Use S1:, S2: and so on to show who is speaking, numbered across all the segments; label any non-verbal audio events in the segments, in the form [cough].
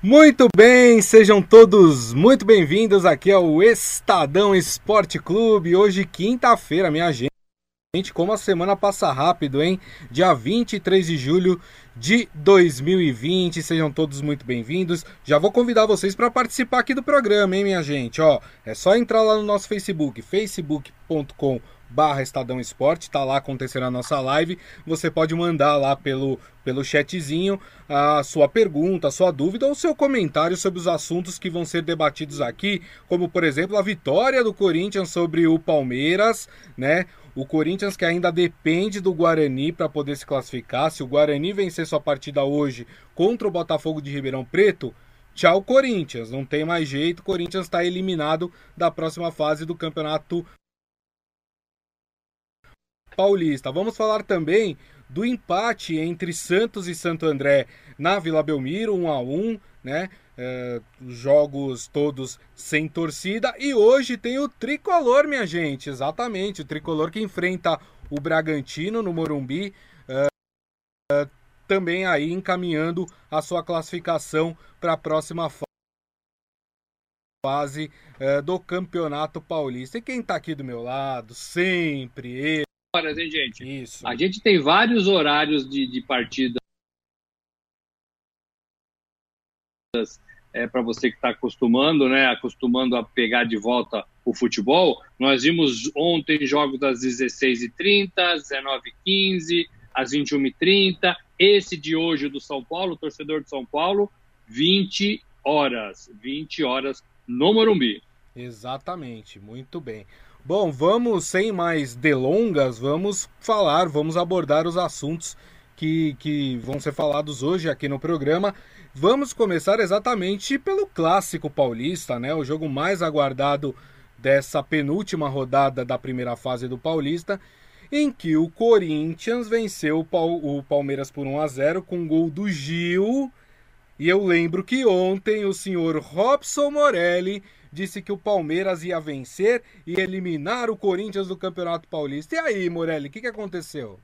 S1: Muito bem, sejam todos muito bem-vindos aqui ao Estadão Esporte Clube. Hoje, quinta-feira, minha gente. Como a semana passa rápido, hein? Dia 23 de julho de 2020. Sejam todos muito bem-vindos. Já vou convidar vocês para participar aqui do programa, hein, minha gente? Ó, é só entrar lá no nosso Facebook, facebook.com barra Estadão Esporte, tá lá acontecendo a nossa live. Você pode mandar lá pelo, pelo chatzinho a sua pergunta, a sua dúvida ou seu comentário sobre os assuntos que vão ser debatidos aqui, como por exemplo a vitória do Corinthians sobre o Palmeiras, né? O Corinthians que ainda depende do Guarani para poder se classificar. Se o Guarani vencer sua partida hoje contra o Botafogo de Ribeirão Preto, tchau Corinthians, não tem mais jeito. O Corinthians está eliminado da próxima fase do Campeonato Paulista. Vamos falar também do empate entre Santos e Santo André na Vila Belmiro, 1 a 1 né? É, jogos todos sem torcida. E hoje tem o tricolor, minha gente. Exatamente, o tricolor que enfrenta o Bragantino no Morumbi. É, é, também aí encaminhando a sua classificação para a próxima fase é, do Campeonato Paulista. E quem está aqui do meu lado, sempre ele
S2: horas, hein, gente? Isso. A gente tem vários horários de, de partida é, para você que está acostumando, né? Acostumando a pegar de volta o futebol. Nós vimos ontem jogos das 16h30, 19h15, às 21h30. Esse de hoje do São Paulo, torcedor de São Paulo, 20 horas. 20 horas no Morumbi.
S1: Exatamente, muito bem. Bom, vamos sem mais delongas, vamos falar, vamos abordar os assuntos que, que vão ser falados hoje aqui no programa. Vamos começar exatamente pelo clássico paulista, né? O jogo mais aguardado dessa penúltima rodada da primeira fase do Paulista, em que o Corinthians venceu o Palmeiras por 1 a 0 com gol do Gil. E eu lembro que ontem o senhor Robson Morelli disse que o Palmeiras ia vencer e eliminar o Corinthians do Campeonato Paulista. E aí, Morelli, o que, que aconteceu?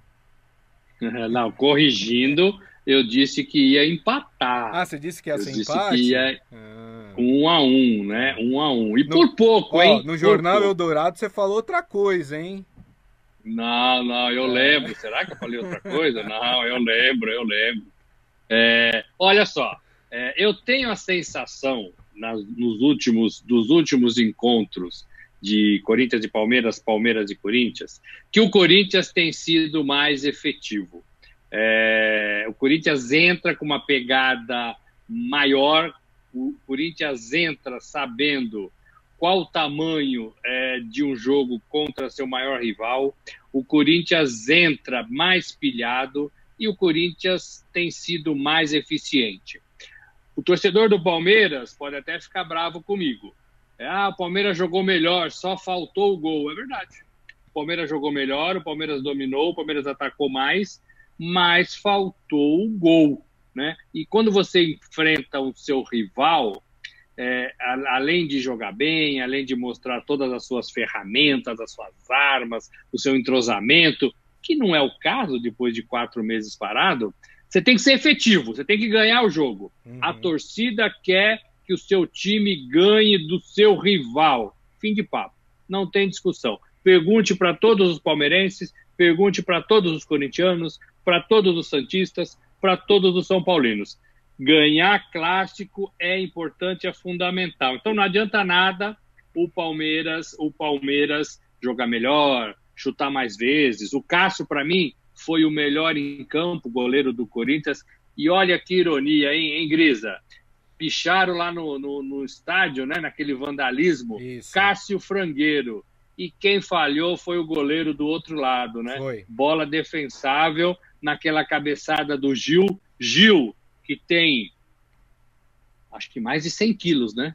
S1: [laughs]
S2: Não, corrigindo, eu disse que ia empatar.
S1: Ah, você disse que ia eu ser empate? Que ia
S2: ah. um a um, né? Um a um. E no, por pouco, ó, hein?
S1: No Jornal pouco. Eldorado você falou outra coisa, hein?
S2: Não, não, eu é. lembro. Será que eu falei outra coisa? Não, eu lembro, eu lembro. É, olha só, é, eu tenho a sensação nas, nos últimos, dos últimos encontros de Corinthians e Palmeiras, Palmeiras e Corinthians, que o Corinthians tem sido mais efetivo. É, o Corinthians entra com uma pegada maior, o Corinthians entra sabendo qual o tamanho é, de um jogo contra seu maior rival, o Corinthians entra mais pilhado e o Corinthians tem sido mais eficiente. O torcedor do Palmeiras pode até ficar bravo comigo. É, ah, o Palmeiras jogou melhor, só faltou o gol. É verdade. O Palmeiras jogou melhor, o Palmeiras dominou, o Palmeiras atacou mais, mas faltou o gol. Né? E quando você enfrenta o seu rival, é, além de jogar bem, além de mostrar todas as suas ferramentas, as suas armas, o seu entrosamento, que não é o caso depois de quatro meses parado, você tem que ser efetivo, você tem que ganhar o jogo. Uhum. A torcida quer que o seu time ganhe do seu rival. Fim de papo. Não tem discussão. Pergunte para todos os palmeirenses, pergunte para todos os corintianos, para todos os santistas, para todos os são paulinos. Ganhar clássico é importante, é fundamental. Então não adianta nada o Palmeiras, o Palmeiras jogar melhor, chutar mais vezes. O Cássio para mim foi o melhor em campo, goleiro do Corinthians. E olha que ironia, hein, hein Grisa? Picharam lá no, no, no estádio, né, naquele vandalismo, Isso. Cássio Frangueiro. E quem falhou foi o goleiro do outro lado, né? Foi. Bola defensável naquela cabeçada do Gil. Gil, que tem acho que mais de 100 quilos, né?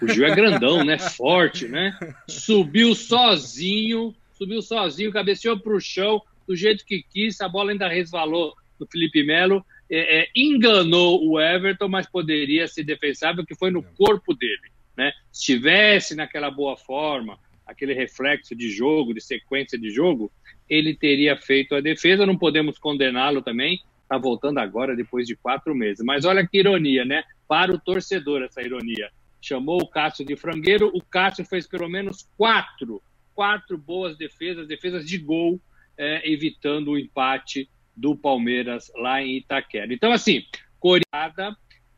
S2: O Gil é grandão, né? [laughs] Forte, né? Subiu sozinho, subiu sozinho, cabeceou para o chão, do jeito que quis, a bola ainda resvalou do Felipe Melo, é, é, enganou o Everton, mas poderia ser defensável, que foi no corpo dele. Né? Se estivesse naquela boa forma, aquele reflexo de jogo, de sequência de jogo, ele teria feito a defesa. Não podemos condená-lo também. está voltando agora depois de quatro meses. Mas olha que ironia, né? Para o torcedor essa ironia. Chamou o Cássio de frangueiro, o Cássio fez pelo menos quatro, quatro boas defesas, defesas de gol, é, evitando o empate do Palmeiras lá em Itaquera. Então, assim, coreada,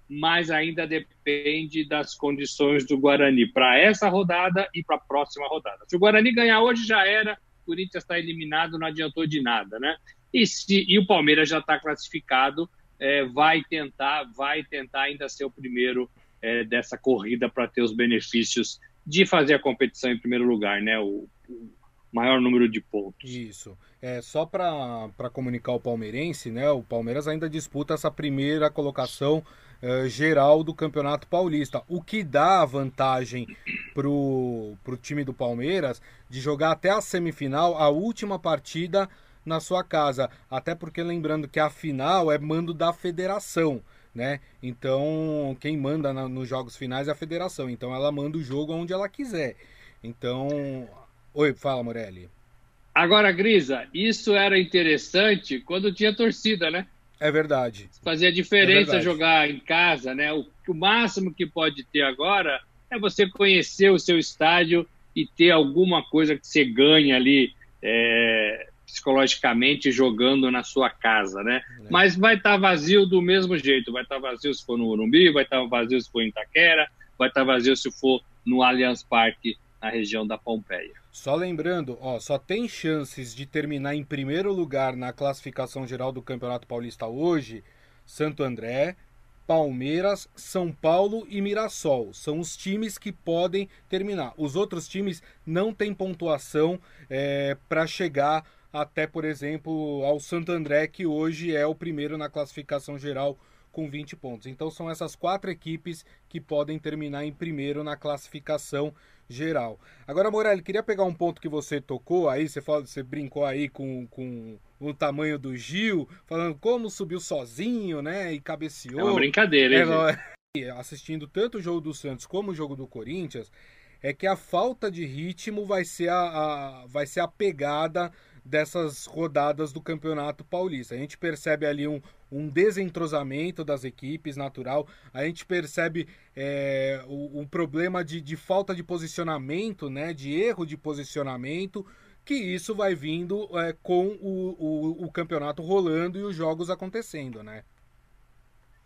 S2: mas ainda depende das condições do Guarani para essa rodada e para a próxima rodada. Se o Guarani ganhar hoje, já era, o Corinthians está eliminado, não adiantou de nada, né? E, se, e o Palmeiras já está classificado, é, vai tentar, vai tentar ainda ser o primeiro é, dessa corrida para ter os benefícios de fazer a competição em primeiro lugar, né? O, maior número de pontos.
S1: Isso. É, só para comunicar o palmeirense, né? O Palmeiras ainda disputa essa primeira colocação uh, geral do Campeonato Paulista, o que dá vantagem pro, pro time do Palmeiras de jogar até a semifinal, a última partida na sua casa. Até porque lembrando que a final é mando da federação. Né? Então, quem manda na, nos jogos finais é a federação. Então, ela manda o jogo onde ela quiser. Então, oi, fala, Morelli.
S2: Agora, Grisa, isso era interessante quando tinha torcida, né?
S1: É verdade.
S2: Fazia diferença é jogar em casa, né? O, o máximo que pode ter agora é você conhecer o seu estádio e ter alguma coisa que você ganha ali é, psicologicamente jogando na sua casa, né? É. Mas vai estar tá vazio do mesmo jeito. Vai estar tá vazio se for no Urumbi, vai estar tá vazio se for em Itaquera, vai estar tá vazio se for no Allianz Parque, na região da Pompeia.
S1: Só lembrando, ó, só tem chances de terminar em primeiro lugar na classificação geral do Campeonato Paulista hoje Santo André, Palmeiras, São Paulo e Mirassol. São os times que podem terminar. Os outros times não têm pontuação é, para chegar até, por exemplo, ao Santo André, que hoje é o primeiro na classificação geral com 20 pontos. Então são essas quatro equipes que podem terminar em primeiro na classificação geral. Agora, Morelli, queria pegar um ponto que você tocou aí, você, fala, você brincou aí com, com o tamanho do Gil, falando como subiu sozinho, né, e cabeceou. É
S2: uma brincadeira, hein,
S1: é, [laughs] Assistindo tanto o jogo do Santos como o jogo do Corinthians, é que a falta de ritmo vai ser a, a vai ser a pegada dessas rodadas do Campeonato Paulista. A gente percebe ali um, um desentrosamento das equipes natural, a gente percebe é, o, o, problema de, de falta de posicionamento, né, de erro de posicionamento, que isso vai vindo é, com o, o, o campeonato rolando e os jogos acontecendo, né?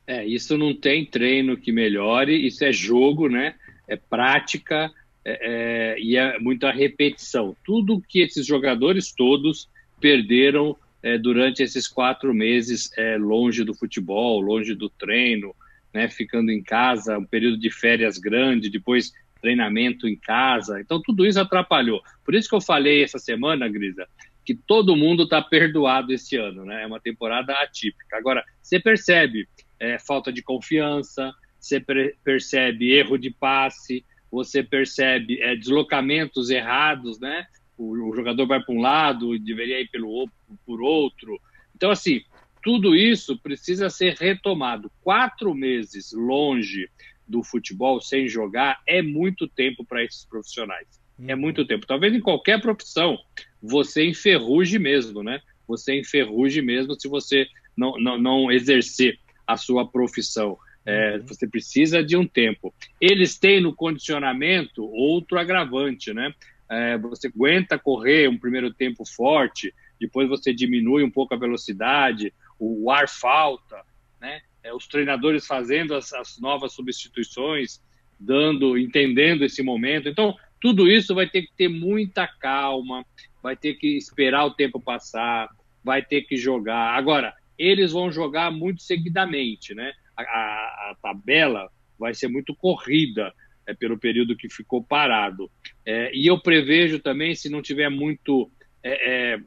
S2: É, isso não tem treino que melhore, isso é jogo, né? É prática, é, é, e é muita repetição. Tudo que esses jogadores todos perderam é, durante esses quatro meses é, longe do futebol, longe do treino, né, ficando em casa, um período de férias grande, depois treinamento em casa. Então, tudo isso atrapalhou. Por isso que eu falei essa semana, Grisa, que todo mundo está perdoado esse ano, né? É uma temporada atípica. Agora, você percebe é, falta de confiança, você percebe erro de passe, você percebe é, deslocamentos errados, né? O, o jogador vai para um lado e deveria ir pelo por outro. Então, assim, tudo isso precisa ser retomado. Quatro meses longe do futebol sem jogar é muito tempo para esses profissionais. É uhum. muito tempo. Talvez em qualquer profissão você enferruje mesmo, né? Você enferruje mesmo se você não, não, não exercer a sua profissão. É, uhum. você precisa de um tempo. Eles têm no condicionamento outro agravante, né? É, você aguenta correr um primeiro tempo forte, depois você diminui um pouco a velocidade, o ar falta, né? É, os treinadores fazendo as, as novas substituições, dando, entendendo esse momento. Então, tudo isso vai ter que ter muita calma, vai ter que esperar o tempo passar, vai ter que jogar. Agora, eles vão jogar muito seguidamente, né? A, a tabela vai ser muito corrida é, pelo período que ficou parado. É, e eu prevejo também, se não tiver muito, é, é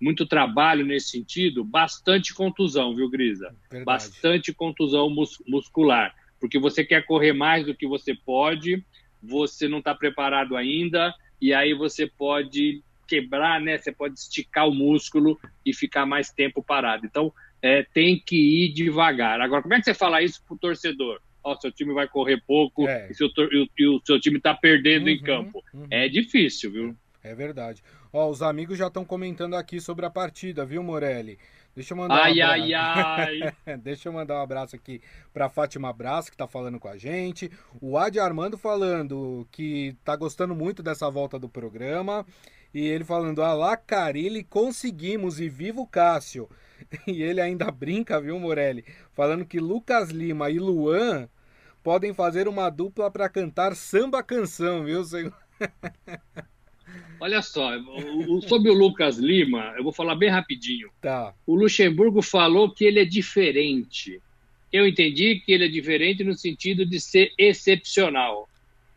S2: muito trabalho nesse sentido, bastante contusão, viu, Grisa? Verdade. Bastante contusão mus muscular. Porque você quer correr mais do que você pode, você não está preparado ainda, e aí você pode quebrar, né? Você pode esticar o músculo e ficar mais tempo parado. Então, é, tem que ir devagar. Agora, como é que você fala isso para o torcedor? Ó, oh, seu time vai correr pouco é. e, seu, e, o seu time está perdendo uhum, em campo. Uhum. É difícil, viu?
S1: É verdade. Ó, os amigos já estão comentando aqui sobre a partida, viu, Morelli? Deixa eu mandar
S2: ai, um ai, ai. [laughs]
S1: Deixa eu mandar um abraço aqui para Fátima Brás, que está falando com a gente. O Adi Armando falando que tá gostando muito dessa volta do programa. E ele falando, Alá Carilli, conseguimos e viva o Cássio. [laughs] E ele ainda brinca, viu, Morelli? Falando que Lucas Lima e Luan podem fazer uma dupla para cantar samba canção, viu, senhor? [laughs]
S2: Olha só, sobre o Lucas Lima, eu vou falar bem rapidinho.
S1: Tá.
S2: O Luxemburgo falou que ele é diferente. Eu entendi que ele é diferente no sentido de ser excepcional.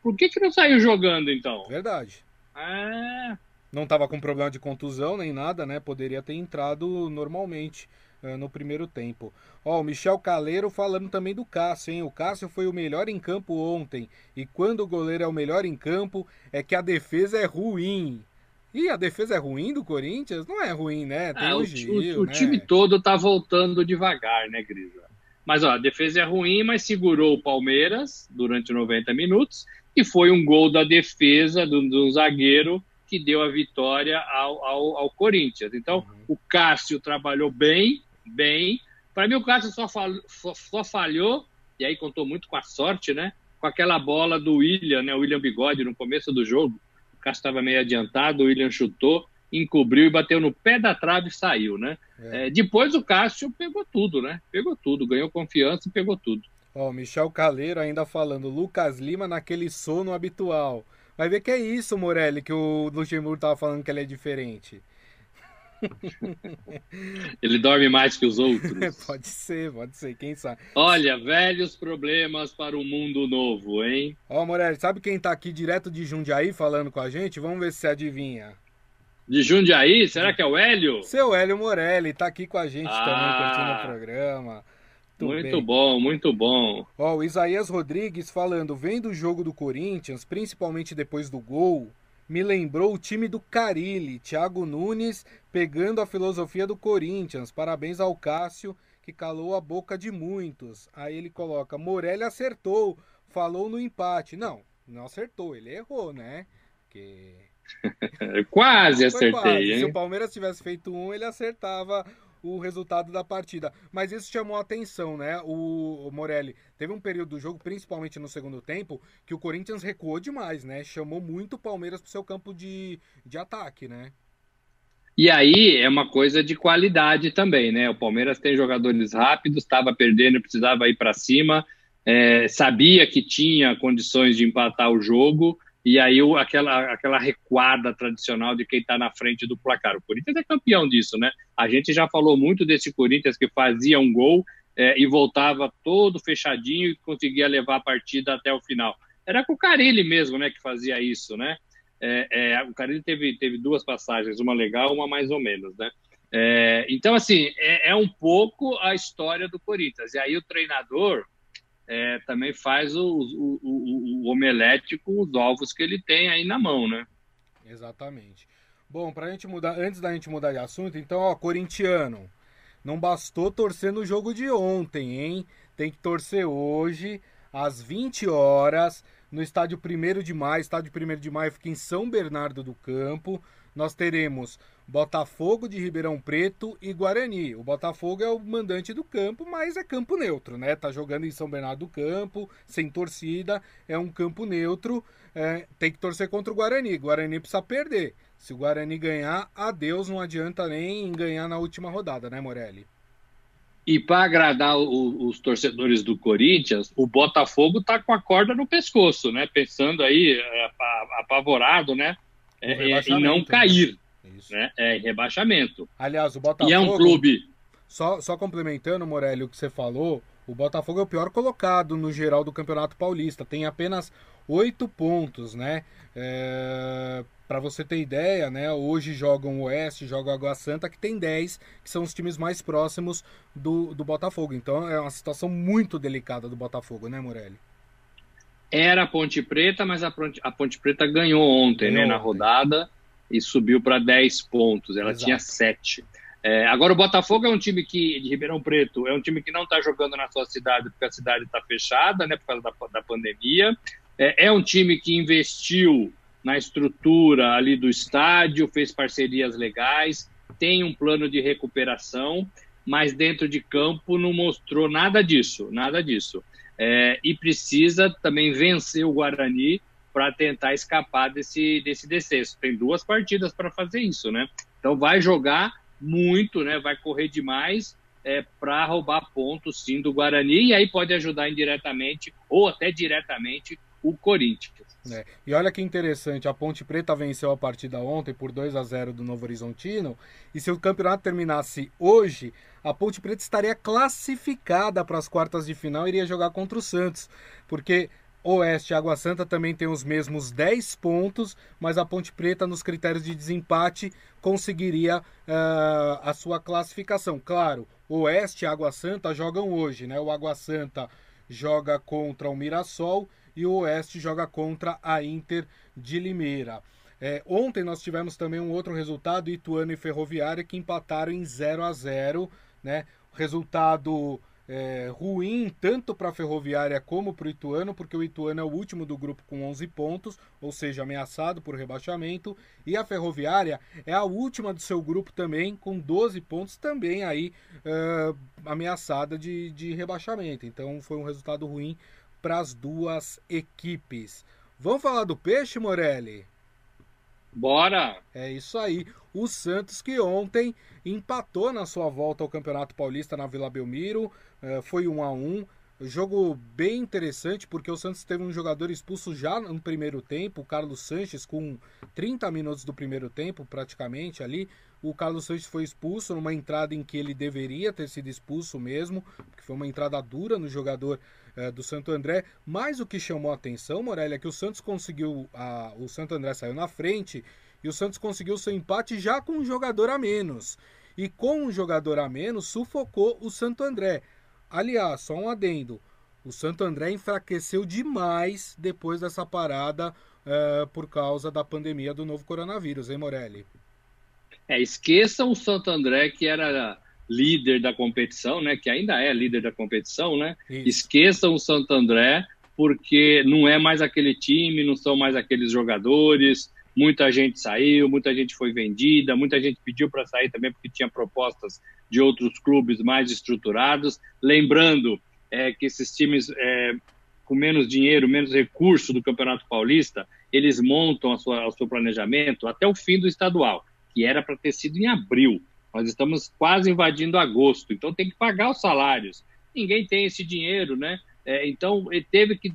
S2: Por que, que não saiu jogando então?
S1: Verdade.
S2: É.
S1: Não estava com problema de contusão nem nada, né? Poderia ter entrado normalmente uh, no primeiro tempo. Ó, o Michel Caleiro falando também do Cássio, hein? O Cássio foi o melhor em campo ontem. E quando o goleiro é o melhor em campo, é que a defesa é ruim. E a defesa é ruim do Corinthians? Não é ruim, né? Tem
S2: ah,
S1: o,
S2: Gil, o,
S1: o
S2: né? time todo tá voltando devagar, né, Grisa? Mas ó, a defesa é ruim, mas segurou o Palmeiras durante 90 minutos e foi um gol da defesa do, do zagueiro que deu a vitória ao, ao, ao Corinthians. Então, uhum. o Cássio trabalhou bem, bem. Para mim, o Cássio só, falhou, só falhou, e aí contou muito com a sorte, né? Com aquela bola do William, né? O William Bigode, no começo do jogo. O Cássio estava meio adiantado, o William chutou, encobriu e bateu no pé da trave e saiu, né? É. É, depois o Cássio pegou tudo, né? Pegou tudo, ganhou confiança e pegou tudo.
S1: Ó, Michel Caleiro ainda falando, Lucas Lima naquele sono habitual. Vai ver que é isso, Morelli, que o Luxemburgo tava falando que ele é diferente. [laughs]
S2: Ele dorme mais que os outros. [laughs]
S1: pode ser, pode ser, quem sabe.
S2: Olha, velhos problemas para o mundo novo, hein?
S1: Ó, Morelli, sabe quem tá aqui direto de Jundiaí falando com a gente? Vamos ver se você adivinha.
S2: De Jundiaí? Será que é o Hélio?
S1: Seu Hélio Morelli, tá aqui com a gente ah. também, curtindo o programa.
S2: Muito, muito bom, muito bom.
S1: Ó, o Isaías Rodrigues falando, vendo o jogo do Corinthians, principalmente depois do gol, me lembrou o time do Carilli, Thiago Nunes, pegando a filosofia do Corinthians. Parabéns ao Cássio, que calou a boca de muitos. Aí ele coloca, Morelli acertou, falou no empate. Não, não acertou, ele errou, né? Que... [laughs]
S2: quase acertei, quase.
S1: Se o Palmeiras tivesse feito um, ele acertava o resultado da partida. Mas isso chamou a atenção, né? O, o Morelli teve um período do jogo, principalmente no segundo tempo, que o Corinthians recuou demais, né? Chamou muito o Palmeiras pro seu campo de, de ataque, né?
S2: E aí é uma coisa de qualidade também, né? O Palmeiras tem jogadores rápidos, estava perdendo, precisava ir para cima, é, sabia que tinha condições de empatar o jogo e aí aquela, aquela recuada tradicional de quem está na frente do placar. O Corinthians é campeão disso, né? A gente já falou muito desse Corinthians que fazia um gol é, e voltava todo fechadinho e conseguia levar a partida até o final. Era com o Carilli mesmo, né, que fazia isso, né? É, é, o Carilli teve, teve duas passagens, uma legal, uma mais ou menos, né? É, então, assim, é, é um pouco a história do Corinthians. E aí o treinador, é, também faz o, o, o, o, omelete com os ovos que ele tem aí na mão, né?
S1: Exatamente. Bom, pra gente mudar, antes da gente mudar de assunto, então, ó, corintiano, não bastou torcer no jogo de ontem, hein? Tem que torcer hoje, às 20 horas, no estádio 1 de maio. Estádio 1 de maio fica em São Bernardo do Campo. Nós teremos Botafogo de Ribeirão Preto e Guarani. O Botafogo é o mandante do campo, mas é campo neutro, né? Tá jogando em São Bernardo do Campo, sem torcida, é um campo neutro. É, tem que torcer contra o Guarani. Guarani precisa perder. Se o Guarani ganhar, adeus, não adianta nem ganhar na última rodada, né, Morelli?
S2: E para agradar o, os torcedores do Corinthians, o Botafogo tá com a corda no pescoço, né? Pensando aí, é, apavorado, né? É, é, em não né? cair. Isso. Né? É rebaixamento.
S1: Aliás, o Botafogo.
S2: E é um clube.
S1: Só, só complementando, Morelli, o que você falou, o Botafogo é o pior colocado no geral do Campeonato Paulista. Tem apenas oito pontos, né? É... Para você ter ideia, né? Hoje jogam o Oeste, jogam Água Santa, que tem 10, que são os times mais próximos do, do Botafogo. Então é uma situação muito delicada do Botafogo, né, Morelli?
S2: Era a Ponte Preta, mas a Ponte, a Ponte Preta ganhou ontem, ganhou né, na rodada e subiu para 10 pontos. Ela Exato. tinha 7. É, agora o Botafogo é um time que de Ribeirão Preto é um time que não está jogando na sua cidade porque a cidade está fechada, né, por causa da, da pandemia. É, é, um time que investiu na estrutura ali do estádio, fez parcerias legais, tem um plano de recuperação, mas dentro de campo não mostrou nada disso, nada disso. É, e precisa também vencer o Guarani para tentar escapar desse, desse descenso. Tem duas partidas para fazer isso, né? Então vai jogar muito, né? Vai correr demais é, para roubar pontos, sim, do Guarani, e aí pode ajudar indiretamente ou até diretamente o Corinthians.
S1: É. E olha que interessante, a Ponte Preta venceu a partida ontem por 2 a 0 do Novo Horizontino, e se o campeonato terminasse hoje, a Ponte Preta estaria classificada para as quartas de final e iria jogar contra o Santos, porque Oeste e Água Santa também tem os mesmos 10 pontos, mas a Ponte Preta, nos critérios de desempate, conseguiria uh, a sua classificação. Claro, Oeste e Água Santa jogam hoje, né? O Água Santa joga contra o Mirassol e o Oeste joga contra a Inter de Limeira. É, ontem nós tivemos também um outro resultado, Ituano e Ferroviária, que empataram em 0 a 0 né? Resultado é, ruim tanto para a Ferroviária como para o Ituano, porque o Ituano é o último do grupo com 11 pontos, ou seja, ameaçado por rebaixamento, e a Ferroviária é a última do seu grupo também com 12 pontos, também aí é, ameaçada de, de rebaixamento. Então foi um resultado ruim para as duas equipes. Vamos falar do peixe, Morelli?
S2: Bora!
S1: É isso aí. O Santos que ontem empatou na sua volta ao Campeonato Paulista na Vila Belmiro, é, foi um a um. Jogo bem interessante, porque o Santos teve um jogador expulso já no primeiro tempo, o Carlos Sanches, com 30 minutos do primeiro tempo, praticamente ali. O Carlos Sanches foi expulso numa entrada em que ele deveria ter sido expulso mesmo, porque foi uma entrada dura no jogador é, do Santo André. Mas o que chamou a atenção, Morelli, é que o Santos conseguiu. A, o Santo André saiu na frente e o Santos conseguiu seu empate já com um jogador a menos. E com um jogador a menos, sufocou o Santo André. Aliás, só um adendo. O Santo André enfraqueceu demais depois dessa parada uh, por causa da pandemia do novo coronavírus, hein, Morelli?
S2: É, esqueçam o Santo André, que era líder da competição, né? Que ainda é líder da competição, né? Isso. Esqueçam o Santo André, porque não é mais aquele time, não são mais aqueles jogadores. Muita gente saiu, muita gente foi vendida, muita gente pediu para sair também porque tinha propostas de outros clubes mais estruturados. Lembrando é, que esses times é, com menos dinheiro, menos recurso do Campeonato Paulista, eles montam sua, o seu planejamento até o fim do estadual, que era para ter sido em abril. Nós estamos quase invadindo agosto, então tem que pagar os salários. Ninguém tem esse dinheiro, né? É, então ele teve que,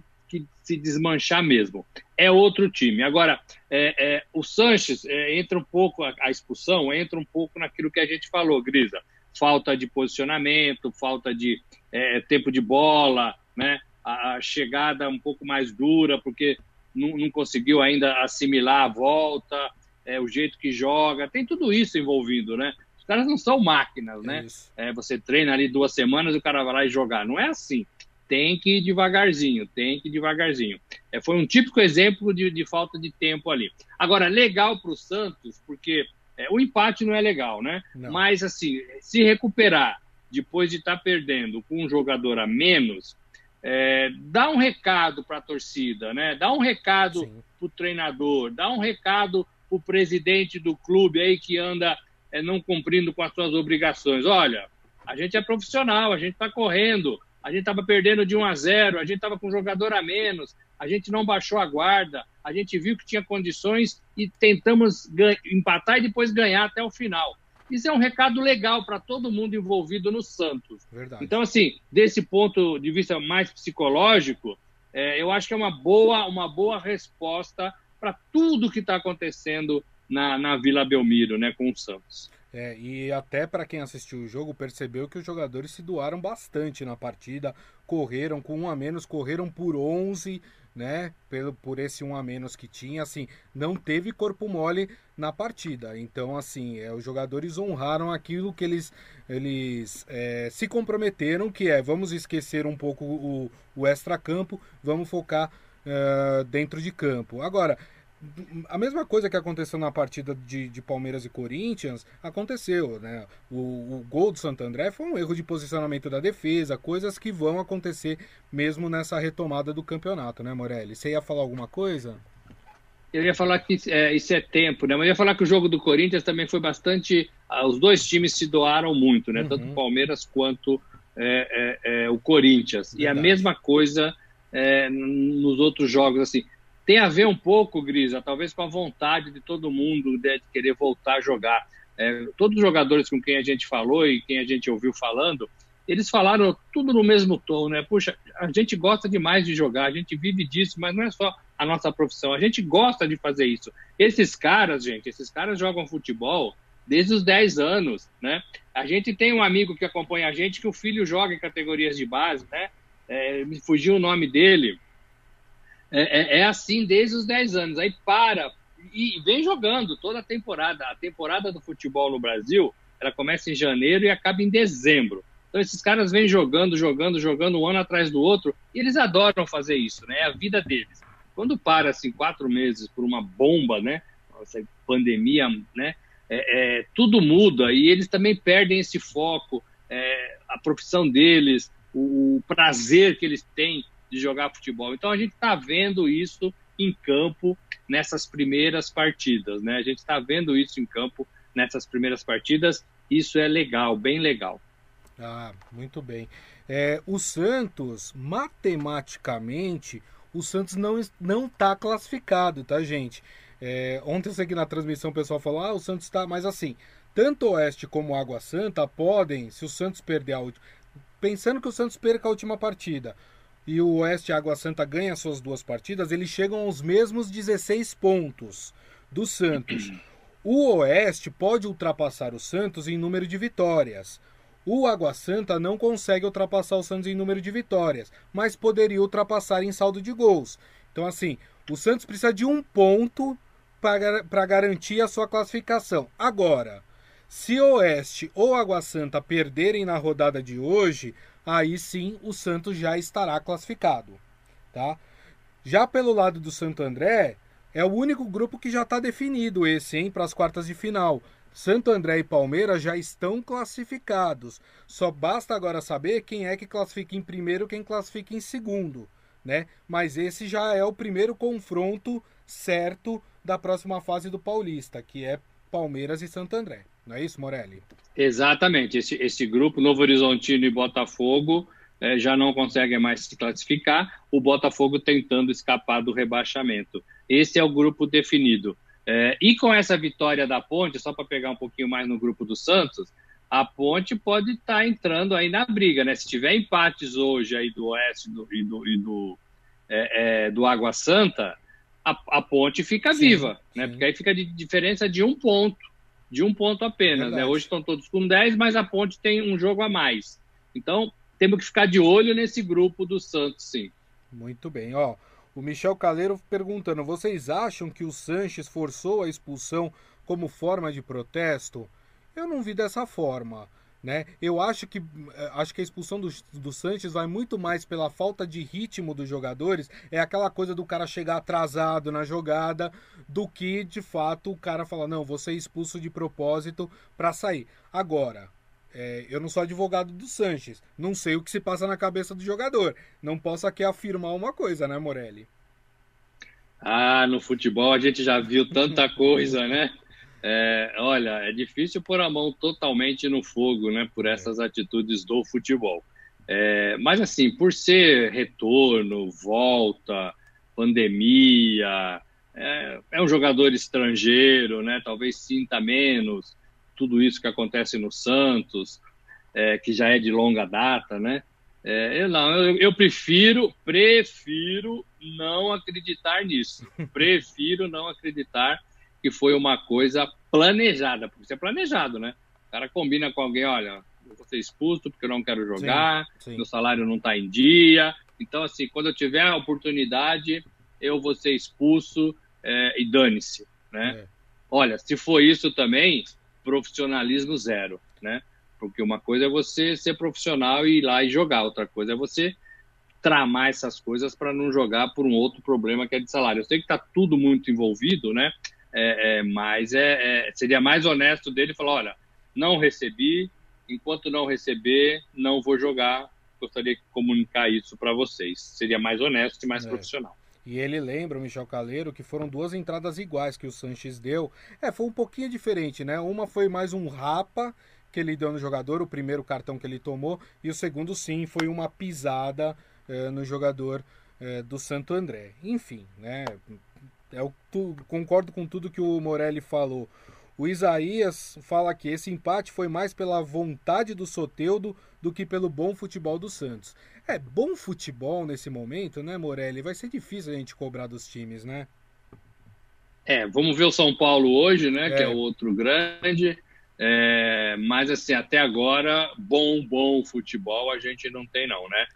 S2: se desmanchar mesmo. É outro time. Agora, é, é, o Sanches é, entra um pouco, a, a expulsão entra um pouco naquilo que a gente falou, Grisa falta de posicionamento, falta de é, tempo de bola, né? a, chegada um pouco mais dura, porque não, não conseguiu ainda assimilar a volta, é, o jeito que joga, tem tudo isso envolvido, né? Os caras não são máquinas, né? É, você treina ali duas semanas e o cara vai lá e jogar. Não é assim. Tem que ir devagarzinho, tem que ir devagarzinho. É, foi um típico exemplo de, de falta de tempo ali. Agora, legal para o Santos, porque é, o empate não é legal, né? Não. Mas, assim, se recuperar depois de estar tá perdendo com um jogador a menos, é, dá um recado para a torcida, né? Dá um recado para o treinador, dá um recado para o presidente do clube aí que anda é, não cumprindo com as suas obrigações. Olha, a gente é profissional, a gente está correndo, a gente estava perdendo de 1 a 0, a gente estava com um jogador a menos, a gente não baixou a guarda, a gente viu que tinha condições e tentamos empatar e depois ganhar até o final. Isso é um recado legal para todo mundo envolvido no Santos. Verdade. Então, assim, desse ponto de vista mais psicológico, é, eu acho que é uma boa, uma boa resposta para tudo que está acontecendo na, na Vila Belmiro, né, com o Santos.
S1: É, e até para quem assistiu o jogo percebeu que os jogadores se doaram bastante na partida, correram com um a menos, correram por 11, né, pelo, por esse um a menos que tinha, assim, não teve corpo mole na partida. Então, assim, é, os jogadores honraram aquilo que eles, eles é, se comprometeram, que é vamos esquecer um pouco o, o extra-campo, vamos focar uh, dentro de campo. Agora, a mesma coisa que aconteceu na partida de, de Palmeiras e Corinthians aconteceu, né? O, o, gol do Santo André foi um erro de posicionamento da defesa, coisas que vão acontecer mesmo nessa retomada do campeonato, né, Morelli? Você ia falar alguma coisa?
S2: eu ia falar que é, isso é tempo, né? Mas eu ia falar que o jogo do Corinthians também foi bastante. Ah, os dois times se doaram muito, né? Uhum. Tanto o Palmeiras quanto é, é, é o Corinthians. Verdade. E a mesma coisa é, nos outros jogos, assim. Tem a ver um pouco, Grisa, talvez com a vontade de todo mundo de querer voltar a jogar. É, todos os jogadores com quem a gente falou e quem a gente ouviu falando, eles falaram tudo no mesmo tom, né? Puxa, a gente gosta demais de jogar, a gente vive disso, mas não é só a nossa profissão. A gente gosta de fazer isso. Esses caras, gente, esses caras jogam futebol desde os 10 anos, né? A gente tem um amigo que acompanha a gente que o filho joga em categorias de base, né? É, me fugiu o nome dele. É, é, é, assim desde os 10 anos. Aí para e vem jogando toda a temporada. A temporada do futebol no Brasil, ela começa em janeiro e acaba em dezembro. Então esses caras vêm jogando, jogando, jogando um ano atrás do outro e eles adoram fazer isso, né? É a vida deles. Quando para assim quatro meses por uma bomba, né? Essa pandemia, né? É, é, tudo muda e eles também perdem esse foco, é, a profissão deles, o, o, prazer que eles têm de jogar futebol. Então a gente está vendo isso em campo nessas primeiras partidas, né? A gente está vendo isso em campo nessas primeiras partidas. Isso é legal, bem legal.
S1: Ah, muito bem. É, o Santos, matematicamente, o Santos não não está classificado, tá, gente? É, ontem eu sei que na transmissão o pessoal falou, ah, o Santos está, mas assim, tanto Oeste como Água Santa podem, se o Santos perder a última, pensando que o Santos perca a última partida e o Oeste Água Santa ganham suas duas partidas, eles chegam aos mesmos 16 pontos do Santos. [clears throat] O Oeste pode ultrapassar o Santos em número de vitórias. O Água Santa não consegue ultrapassar o Santos em número de vitórias, mas poderia ultrapassar em saldo de gols. Então, assim, o Santos precisa de um ponto para garantir a sua classificação. Agora, se Oeste ou Água Santa perderem na rodada de hoje, aí sim o Santos já estará classificado. Tá? Já pelo lado do Santo André, é o único grupo que já está definido esse, hein, para as quartas de final. Santo André e Palmeiras já estão classificados. Só basta agora saber quem é que classifica em primeiro quem classifica em segundo, né? Mas esse já é o primeiro confronto certo da próxima fase do Paulista, que é Palmeiras e Santo André. Não é isso, Morelli?
S2: Exatamente. Esse, esse grupo, Novo Horizontino e Botafogo, é, já não conseguem mais se classificar. O Botafogo tentando escapar do rebaixamento. Esse é o grupo definido. É, e com essa vitória da Ponte, só para pegar um pouquinho mais no grupo do Santos, a Ponte pode estar tá entrando aí na briga, né? Se tiver empates hoje aí do Oeste do, e do, e do, é, é, do Água Santa, a, a Ponte fica sim, viva, sim. né? Porque aí fica de diferença de um ponto, de um ponto apenas, né? Hoje estão todos com 10, mas a Ponte tem um jogo a mais. Então, temos que ficar de olho nesse grupo do Santos, sim.
S1: Muito bem, ó. O Michel Caleiro perguntando: vocês acham que o Sanches forçou a expulsão como forma de protesto? Eu não vi dessa forma. Né? Eu acho que eh, acho que a expulsão do, do Sanches vai muito mais pela falta de ritmo dos jogadores, é aquela coisa do cara chegar atrasado na jogada, do que de fato o cara falar, não, você é expulso de propósito para sair. Agora, é, eu não sou advogado do Sanches, não sei o que se passa na cabeça do jogador. Não posso aqui afirmar uma coisa, né, Morelli?
S2: Ah, no futebol a gente já viu tanta coisa, né? É, olha, é difícil pôr a mão totalmente no fogo, né, por essas é. atitudes do futebol. É, mas assim, por ser retorno, volta, pandemia, é, é um jogador estrangeiro, né? Talvez sinta menos tudo isso que acontece no Santos, é, que já é de longa data, né? É, eu não, eu, eu, prefiro, prefiro não acreditar nisso. [laughs] Prefiro não acreditar que foi uma coisa planejada, porque isso é planejado, né? O cara combina com alguém, olha, eu vou ser expulso porque eu não quero jogar, sim, sim. meu salário não está em dia. Então, assim, quando eu tiver a oportunidade, eu vou ser expulso é, e dane-se, né? É. Olha, se for isso também, profissionalismo zero, né? Porque uma coisa é você ser profissional e ir lá e jogar, outra coisa é você tramar essas coisas para não jogar por um outro problema que é de salário. Eu sei que está tudo muito envolvido, né? É, é, mas é, é, seria mais honesto dele falar: olha, não recebi, enquanto não receber, não vou jogar. Gostaria de comunicar isso para vocês. Seria mais honesto e mais é. profissional.
S1: E ele lembra, o Michel Caleiro, que foram duas entradas iguais que o Sanches deu. É, foi um pouquinho diferente, né? Uma foi mais um rapa que ele deu no jogador, o primeiro cartão que ele tomou, e o segundo, sim, foi uma pisada é, no jogador é, do Santo André. Enfim, né? Eu tu, concordo com tudo que o Morelli falou. O Isaías fala que esse empate foi mais pela vontade do Soteudo do que pelo bom futebol do Santos. É, bom futebol nesse momento, né, Morelli? Vai ser difícil a gente cobrar dos times, né?
S2: É, vamos ver o São Paulo hoje, né, é. que é o outro grande. É, mas, assim, até agora, bom, bom futebol a gente não tem, não, né?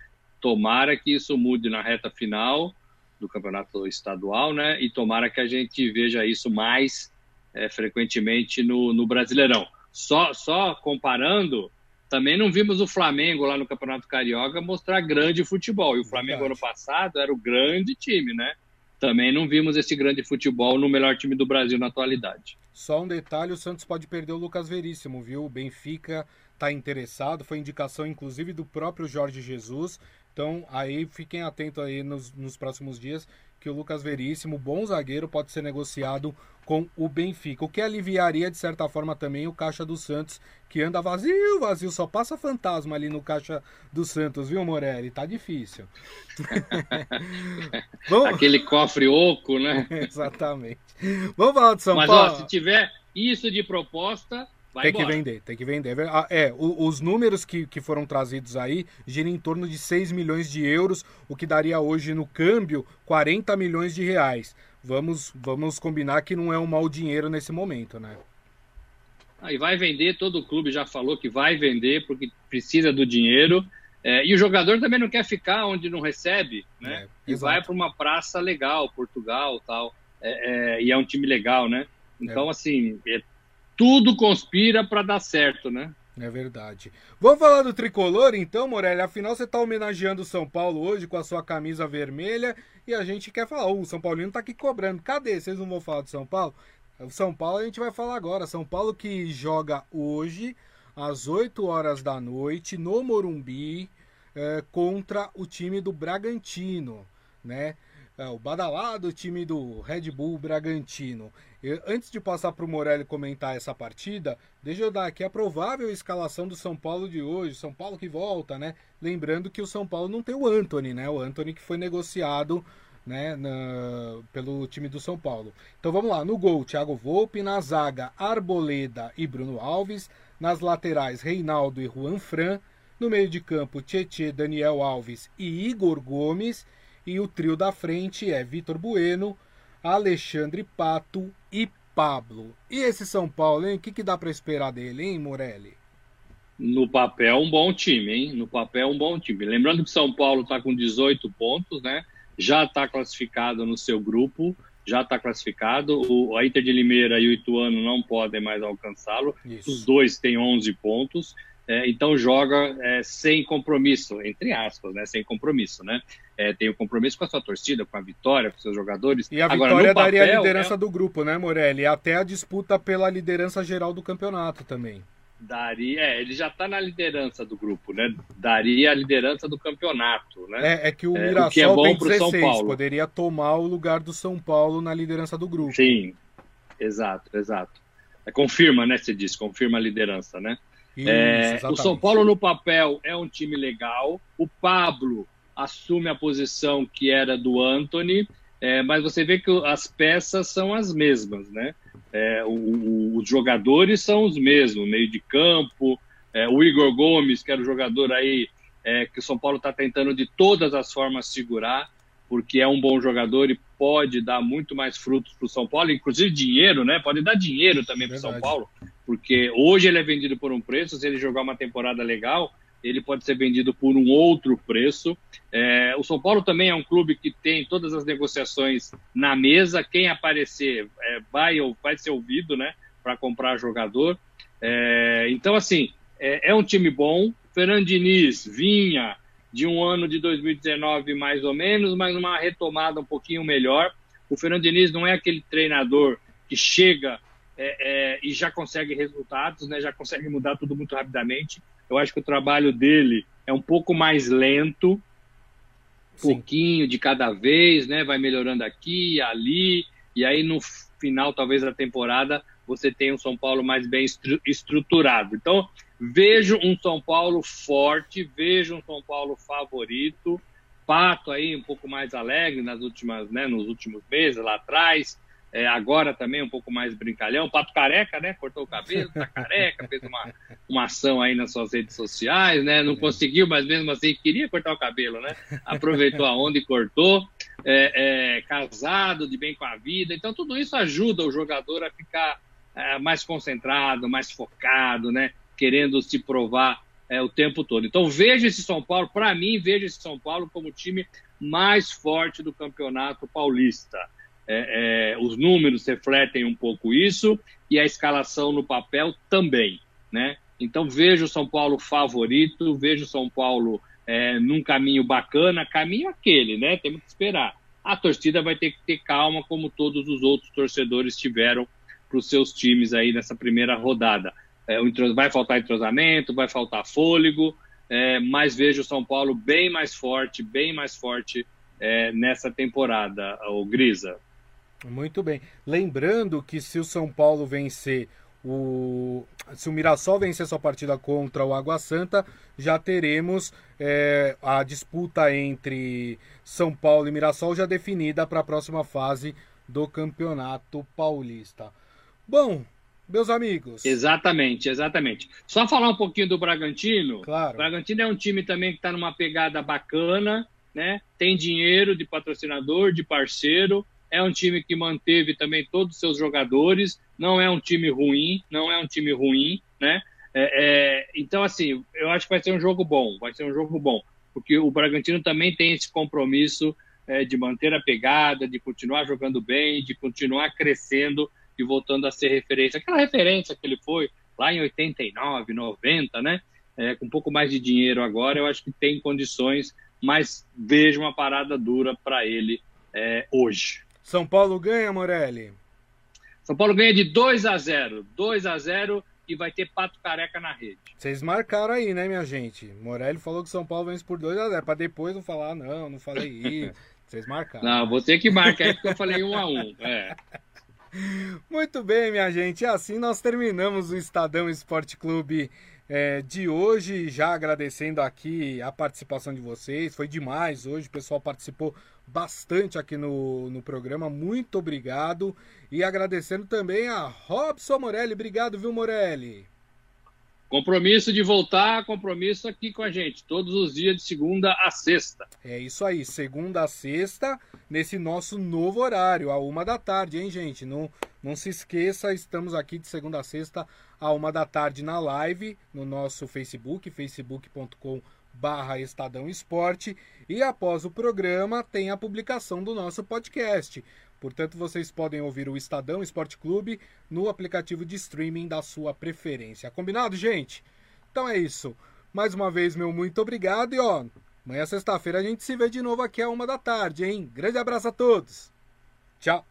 S2: Tomara que isso mude na reta final do campeonato estadual, né? E tomara que a gente veja isso mais é, frequentemente no, no Brasileirão. Só, só comparando, também não vimos o Flamengo lá no Campeonato Carioca mostrar grande futebol. E o Flamengo Verdade. ano passado era o grande time, né? Também não vimos esse grande futebol no melhor time do Brasil na atualidade.
S1: Só um detalhe, o Santos pode perder o Lucas Veríssimo, viu? O Benfica está interessado, foi indicação inclusive do próprio Jorge Jesus. Então aí fiquem atentos aí nos, nos próximos dias que o Lucas Veríssimo, bom zagueiro, pode ser negociado com o Benfica, o que aliviaria de certa forma também o caixa do Santos, que anda vazio, vazio, só passa fantasma ali no caixa do Santos, viu, Morelli? Tá difícil. [laughs]
S2: Aquele cofre oco, né? [laughs]
S1: Exatamente. Vamos falar de São
S2: Mas,
S1: Paulo.
S2: Mas, se tiver isso de proposta, Vai
S1: tem
S2: embora.
S1: que vender, tem que vender. Ah, é, os números que, que foram trazidos aí giram em torno de 6 milhões de euros, o que daria hoje no câmbio 40 milhões de reais. Vamos, vamos combinar que não é um mau dinheiro nesse momento, né?
S2: Aí vai vender, todo o clube já falou que vai vender porque precisa do dinheiro. É, e o jogador também não quer ficar onde não recebe, né? É, e vai para uma praça legal, Portugal tal. É, é, e é um time legal, né? Então, é. assim, é tudo conspira para dar certo, né?
S1: É verdade. Vamos falar do tricolor então, Morelli. Afinal, você está homenageando o São Paulo hoje com a sua camisa vermelha e a gente quer falar. Oh, o São Paulino está aqui cobrando. Cadê? Vocês não vão falar do São Paulo? O São Paulo a gente vai falar agora. São Paulo que joga hoje, às 8 horas da noite, no Morumbi, é, contra o time do Bragantino, né? É, o badalado time do Red Bull Bragantino. Eu, antes de passar para o Morelli comentar essa partida, deixa eu dar aqui a provável escalação do São Paulo de hoje. São Paulo que volta, né? Lembrando que o São Paulo não tem o Anthony, né? O Anthony que foi negociado né, na, pelo time do São Paulo. Então vamos lá, no gol, Thiago Volpe, na zaga, Arboleda e Bruno Alves, nas laterais, Reinaldo e Juan Fran, no meio de campo, Tietê, Daniel Alves e Igor Gomes, e o trio da frente é Vitor Bueno, Alexandre Pato e Pablo. E esse São Paulo, hein? O que, que dá para esperar dele, hein, Morelli?
S2: No papel, um bom time, hein? No papel, um bom time. Lembrando que São Paulo está com 18 pontos, né? Já está classificado no seu grupo, já está classificado. O, a Inter de Limeira e o Ituano não podem mais alcançá-lo. Os dois têm 11 pontos. É, então joga é, sem compromisso, entre aspas, né? Sem compromisso, né? É, tem o um compromisso com a sua torcida, com a vitória, com seus jogadores.
S1: E a Agora, vitória daria papel, a liderança é do grupo, né, Morelli? Até a disputa pela liderança geral do campeonato também.
S2: Daria, é, ele já está na liderança do grupo, né? Daria a liderança do campeonato, né?
S1: É, é que o Mirassol é, o que é bom tem 16, São Paulo. poderia tomar o lugar do São Paulo na liderança do grupo.
S2: Sim, exato, exato. confirma, né? Você disse, confirma a liderança, né? Isso, é, o São Paulo no papel é um time legal. O Pablo assume a posição que era do Anthony, é, mas você vê que as peças são as mesmas, né? É, o, o, os jogadores são os mesmos, meio de campo. É, o Igor Gomes, que era o jogador aí é, que o São Paulo está tentando de todas as formas segurar, porque é um bom jogador e pode dar muito mais frutos para o São Paulo, inclusive dinheiro, né? Pode dar dinheiro também para o São Paulo porque hoje ele é vendido por um preço, se ele jogar uma temporada legal, ele pode ser vendido por um outro preço. É, o São Paulo também é um clube que tem todas as negociações na mesa. Quem aparecer é, vai, vai ser ouvido né, para comprar jogador. É, então, assim, é, é, um time bom. Fernando Diniz vinha de um ano de 2019 mais ou menos, mas uma retomada um pouquinho melhor. O Fernando Diniz não é aquele treinador que chega é, é, e já consegue resultados, né? já consegue mudar tudo muito rapidamente. Eu acho que o trabalho dele é um pouco mais lento, Sim. pouquinho de cada vez, né? Vai melhorando aqui, ali, e aí no final, talvez, da temporada, você tenha um São Paulo mais bem estruturado. Então, vejo um São Paulo forte, vejo um São Paulo favorito. Pato aí um pouco mais alegre nas últimas, né, nos últimos meses lá atrás. É, agora também um pouco mais brincalhão. Pato careca, né? Cortou o cabelo, tá careca, fez uma, uma ação aí nas suas redes sociais, né? Não conseguiu, mas mesmo assim queria cortar o cabelo, né? Aproveitou a onda e cortou. É, é, casado, de bem com a vida. Então tudo isso ajuda o jogador a ficar é, mais concentrado, mais focado, né? Querendo se provar é, o tempo todo. Então vejo esse São Paulo, para mim, vejo esse São Paulo como o time mais forte do campeonato paulista. É, é, os números refletem um pouco isso e a escalação no papel também, né? Então vejo o São Paulo favorito, vejo o São Paulo é, num caminho bacana, caminho aquele, né? Temos que esperar. A torcida vai ter que ter calma, como todos os outros torcedores tiveram para os seus times aí nessa primeira rodada. É, vai faltar entrosamento, vai faltar fôlego, é, mas vejo o São Paulo bem mais forte, bem mais forte é, nessa temporada, o Grisa.
S1: Muito bem. Lembrando que se o São Paulo vencer o. Se o Mirassol vencer sua partida contra o Água Santa, já teremos é, a disputa entre São Paulo e Mirassol já definida para a próxima fase do Campeonato Paulista. Bom, meus amigos.
S2: Exatamente, exatamente. Só falar um pouquinho do Bragantino.
S1: Claro.
S2: O Bragantino é um time também que está numa pegada bacana, né? Tem dinheiro de patrocinador, de parceiro é um time que manteve também todos os seus jogadores, não é um time ruim, não é um time ruim, né? É, é, então, assim, eu acho que vai ser um jogo bom, vai ser um jogo bom, porque o Bragantino também tem esse compromisso é, de manter a pegada, de continuar jogando bem, de continuar crescendo e voltando a ser referência. Aquela referência que ele foi lá em 89, 90, né? É, com um pouco mais de dinheiro agora, eu acho que tem condições, mas vejo uma parada dura para ele é, hoje.
S1: São Paulo ganha, Morelli?
S2: São Paulo ganha de 2 a 0 2 a 0 e vai ter pato careca na rede.
S1: Vocês marcaram aí, né, minha gente? Morelli falou que São Paulo vence por 2 a 0 para depois não falar, não, não falei [laughs] isso. Vocês marcaram.
S2: Não, você que marca aí porque eu falei 1 a 1 é. [laughs]
S1: Muito bem, minha gente. Assim nós terminamos o Estadão Esporte Clube é, de hoje. Já agradecendo aqui a participação de vocês. Foi demais hoje. O pessoal participou bastante aqui no, no programa. Muito obrigado. E agradecendo também a Robson Morelli. Obrigado, viu, Morelli?
S2: Compromisso de voltar, compromisso aqui com a gente, todos os dias de segunda a sexta.
S1: É isso aí, segunda a sexta, nesse nosso novo horário, a uma da tarde, hein, gente? Não, não se esqueça, estamos aqui de segunda a sexta, a uma da tarde na live, no nosso Facebook, facebook.com barra Estadão Esporte e após o programa tem a publicação do nosso podcast. Portanto, vocês podem ouvir o Estadão Esporte Clube no aplicativo de streaming da sua preferência. Combinado, gente? Então é isso. Mais uma vez, meu muito obrigado e ó, amanhã sexta-feira a gente se vê de novo aqui a uma da tarde, hein? Grande abraço a todos. Tchau.